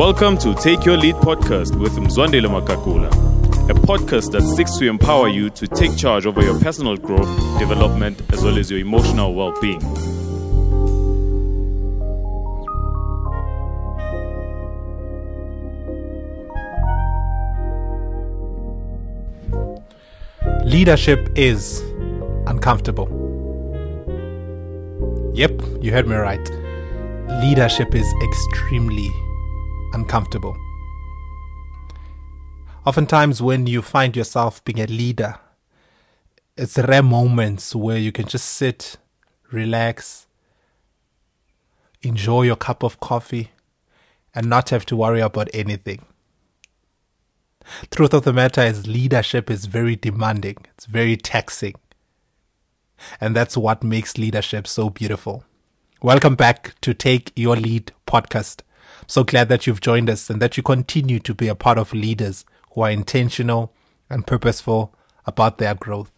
Welcome to Take Your Lead podcast with Mzwandile Makakula, a podcast that seeks to empower you to take charge over your personal growth, development, as well as your emotional well being. Leadership is uncomfortable. Yep, you heard me right. Leadership is extremely uncomfortable. Oftentimes, when you find yourself being a leader, it's rare moments where you can just sit, relax, enjoy your cup of coffee, and not have to worry about anything. Truth of the matter is, leadership is very demanding, it's very taxing. And that's what makes leadership so beautiful. Welcome back to Take Your Lead podcast. So glad that you've joined us and that you continue to be a part of leaders who are intentional and purposeful about their growth.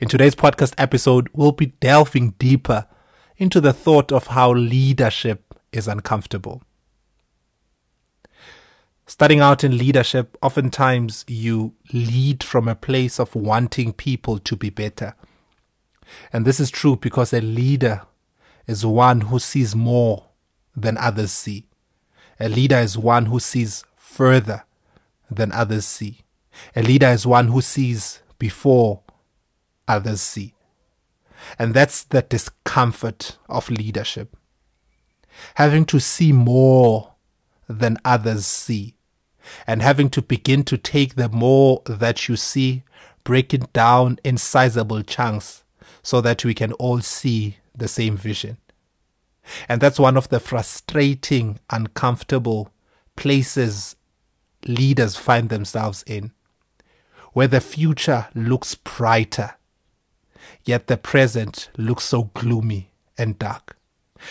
In today's podcast episode, we'll be delving deeper into the thought of how leadership is uncomfortable. Starting out in leadership, oftentimes you lead from a place of wanting people to be better. And this is true because a leader is one who sees more than others see. A leader is one who sees further than others see. A leader is one who sees before others see. And that's the discomfort of leadership. Having to see more than others see. And having to begin to take the more that you see, break it down in sizable chunks so that we can all see the same vision. And that's one of the frustrating, uncomfortable places leaders find themselves in, where the future looks brighter, yet the present looks so gloomy and dark.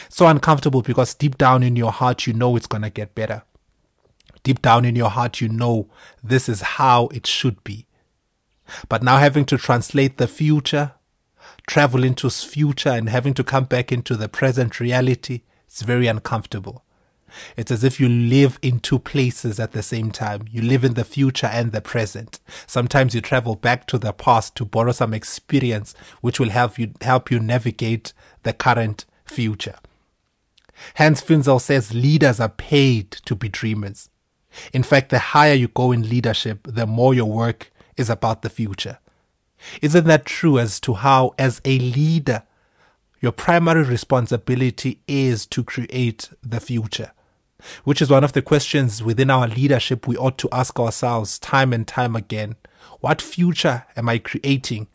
So uncomfortable because deep down in your heart, you know it's going to get better. Deep down in your heart, you know this is how it should be. But now having to translate the future travel into future and having to come back into the present reality, it's very uncomfortable. It's as if you live in two places at the same time. You live in the future and the present. Sometimes you travel back to the past to borrow some experience which will help you help you navigate the current future. Hans Finzel says leaders are paid to be dreamers. In fact, the higher you go in leadership, the more your work is about the future. Isn't that true as to how, as a leader, your primary responsibility is to create the future? Which is one of the questions within our leadership we ought to ask ourselves time and time again. What future am I creating?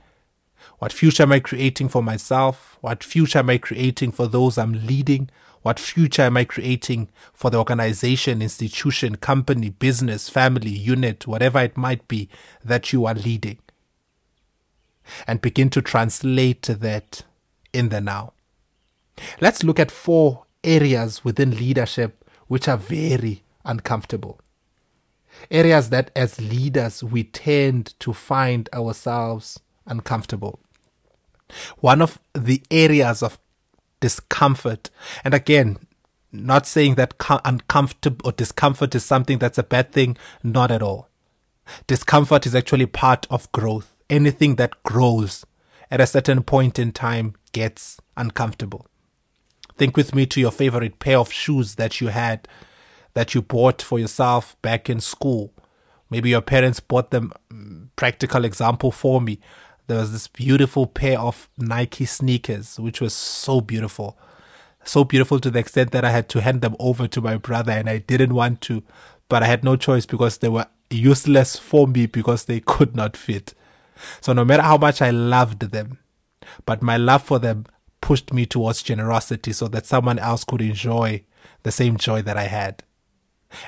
What future am I creating for myself? What future am I creating for those I'm leading? What future am I creating for the organization, institution, company, business, family, unit, whatever it might be that you are leading? and begin to translate that in the now. Let's look at four areas within leadership which are very uncomfortable. Areas that as leaders we tend to find ourselves uncomfortable. One of the areas of discomfort, and again, not saying that uncomfortable or discomfort is something that's a bad thing, not at all. Discomfort is actually part of growth anything that grows at a certain point in time gets uncomfortable. Think with me to your favorite pair of shoes that you had, that you bought for yourself back in school. Maybe your parents bought them. Mm, practical example for me. There was this beautiful pair of Nike sneakers, which was so beautiful. So beautiful to the extent that I had to hand them over to my brother and I didn't want to, but I had no choice because they were useless for me because they could not fit. So no matter how much I loved them, but my love for them pushed me towards generosity so that someone else could enjoy the same joy that I had.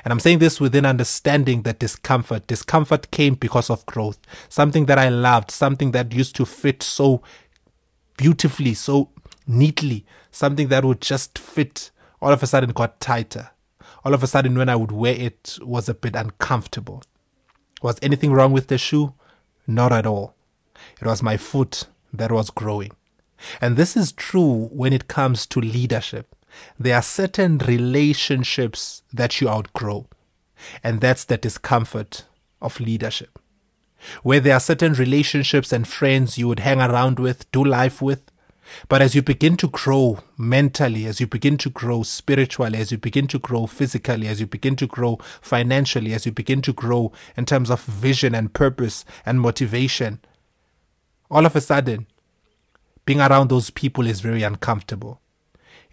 And I'm saying this within understanding that discomfort. Discomfort came because of growth. Something that I loved, something that used to fit so beautifully, so neatly, something that would just fit, all of a sudden got tighter. All of a sudden when I would wear it was a bit uncomfortable. Was anything wrong with the shoe? Not at all. It was my foot that was growing. And this is true when it comes to leadership. There are certain relationships that you outgrow. And that's the discomfort of leadership. Where there are certain relationships and friends you would hang around with, do life with, but as you begin to grow mentally, as you begin to grow spiritually, as you begin to grow physically, as you begin to grow financially, as you begin to grow in terms of vision and purpose and motivation, all of a sudden, being around those people is very uncomfortable.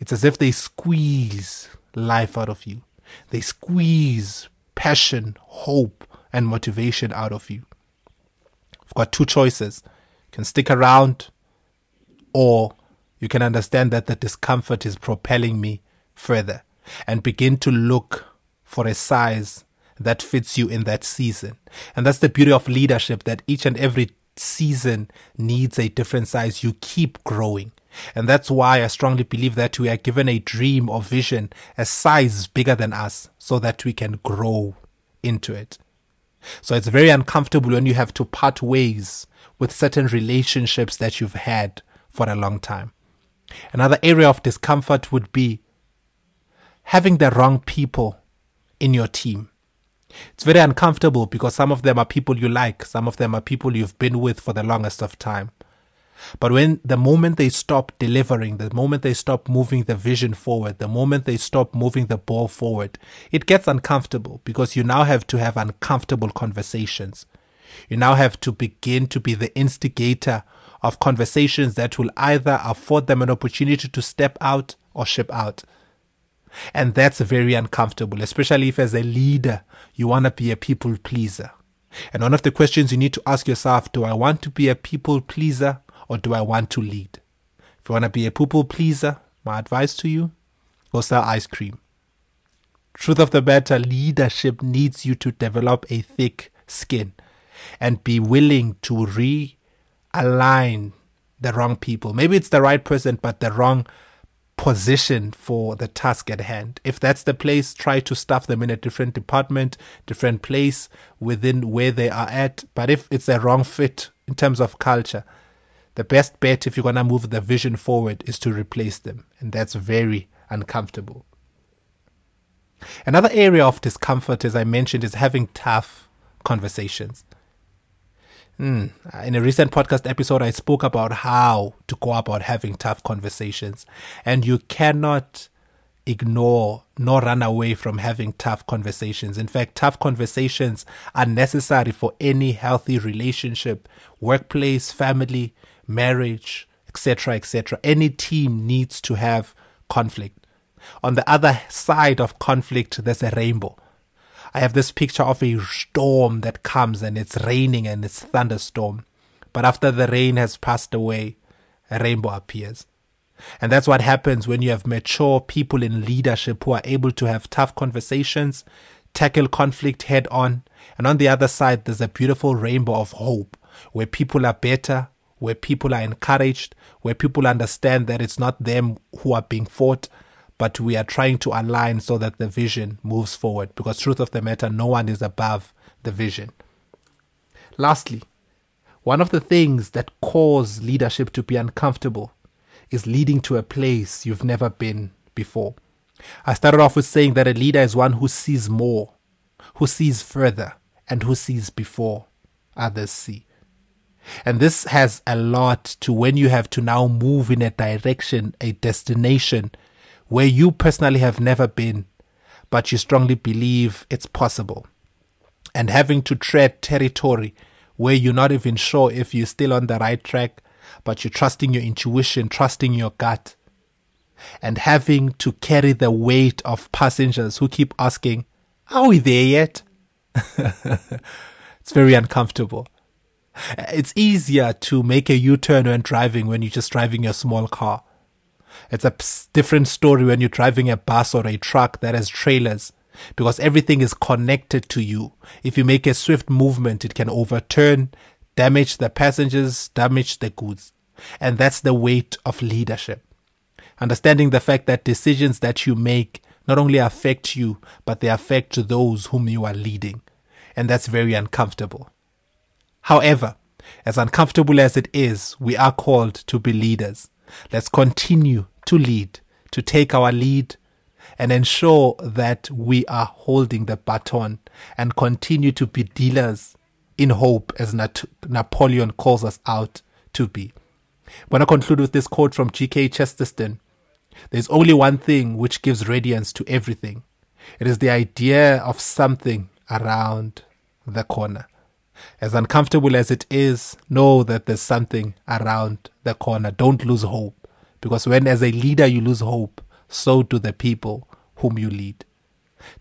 It's as if they squeeze life out of you, they squeeze passion, hope, and motivation out of you. You've got two choices. You can stick around, or you can understand that the discomfort is propelling me further and begin to look for a size that fits you in that season. And that's the beauty of leadership that each and every season needs a different size. You keep growing. And that's why I strongly believe that we are given a dream or vision, a size bigger than us, so that we can grow into it. So it's very uncomfortable when you have to part ways with certain relationships that you've had for a long time. Another area of discomfort would be having the wrong people in your team. It's very uncomfortable because some of them are people you like, some of them are people you've been with for the longest of time. But when the moment they stop delivering, the moment they stop moving the vision forward, the moment they stop moving the ball forward, it gets uncomfortable because you now have to have uncomfortable conversations. You now have to begin to be the instigator of conversations that will either afford them an opportunity to step out or ship out. And that's very uncomfortable, especially if as a leader, you want to be a people pleaser. And one of the questions you need to ask yourself, do I want to be a people pleaser or do I want to lead? If you want to be a people pleaser, my advice to you, go sell ice cream. Truth of the matter, leadership needs you to develop a thick skin and be willing to realign the wrong people. Maybe it's the right person, but the wrong position for the task at hand. If that's the place, try to stuff them in a different department, different place within where they are at. But if it's a wrong fit in terms of culture, the best bet if you're going to move the vision forward is to replace them. And that's very uncomfortable. Another area of discomfort, as I mentioned, is having tough conversations. Mm. In a recent podcast episode, I spoke about how to go about having tough conversations. And you cannot ignore nor run away from having tough conversations. In fact, tough conversations are necessary for any healthy relationship, workplace, family, marriage, etc., etc. Any team needs to have conflict. On the other side of conflict, there's a rainbow. I have this picture of a storm that comes and it's raining and it's thunderstorm. But after the rain has passed away, a rainbow appears. And that's what happens when you have mature people in leadership who are able to have tough conversations, tackle conflict head on. And on the other side, there's a beautiful rainbow of hope where people are better, where people are encouraged, where people understand that it's not them who are being fought, but we are trying to align so that the vision moves forward because truth of the matter no one is above the vision. Lastly one of the things that cause leadership to be uncomfortable is leading to a place you've never been before. I started off with saying that a leader is one who sees more who sees further and who sees before others see and this has a lot to when you have to now move in a direction, a destination where you personally have never been, but you strongly believe it's possible. And having to tread territory where you're not even sure if you're still on the right track, but you're trusting your intuition, trusting your gut, and having to carry the weight of passengers who keep asking, Are we there yet? it's very uncomfortable. It's easier to make a U turn when driving when you're just driving your small car. It's a different story when you're driving a bus or a truck that has trailers because everything is connected to you. If you make a swift movement, it can overturn, damage the passengers, damage the goods. And that's the weight of leadership. Understanding the fact that decisions that you make not only affect you, but they affect those whom you are leading. And that's very uncomfortable. However, as uncomfortable as it is, we are called to be leaders. Let's continue to lead, to take our lead, and ensure that we are holding the baton and continue to be dealers in hope, as Nat- Napoleon calls us out to be. When I conclude with this quote from G.K. Chesterton There's only one thing which gives radiance to everything it is the idea of something around the corner. As uncomfortable as it is, know that there's something around the corner. Don't lose hope. Because when, as a leader, you lose hope, so do the people whom you lead.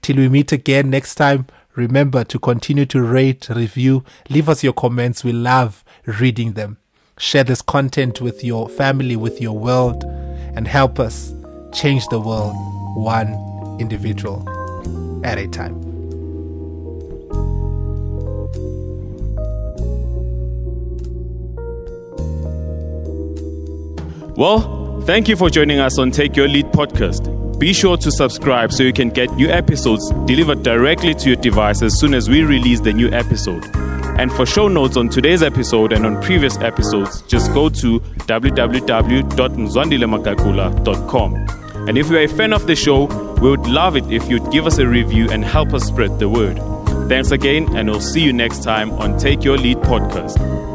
Till we meet again next time, remember to continue to rate, review, leave us your comments. We love reading them. Share this content with your family, with your world, and help us change the world one individual at a time. Well, thank you for joining us on Take Your Lead podcast. Be sure to subscribe so you can get new episodes delivered directly to your device as soon as we release the new episode. And for show notes on today's episode and on previous episodes, just go to www.mzwandilemakakula.com. And if you're a fan of the show, we would love it if you'd give us a review and help us spread the word. Thanks again, and we'll see you next time on Take Your Lead podcast.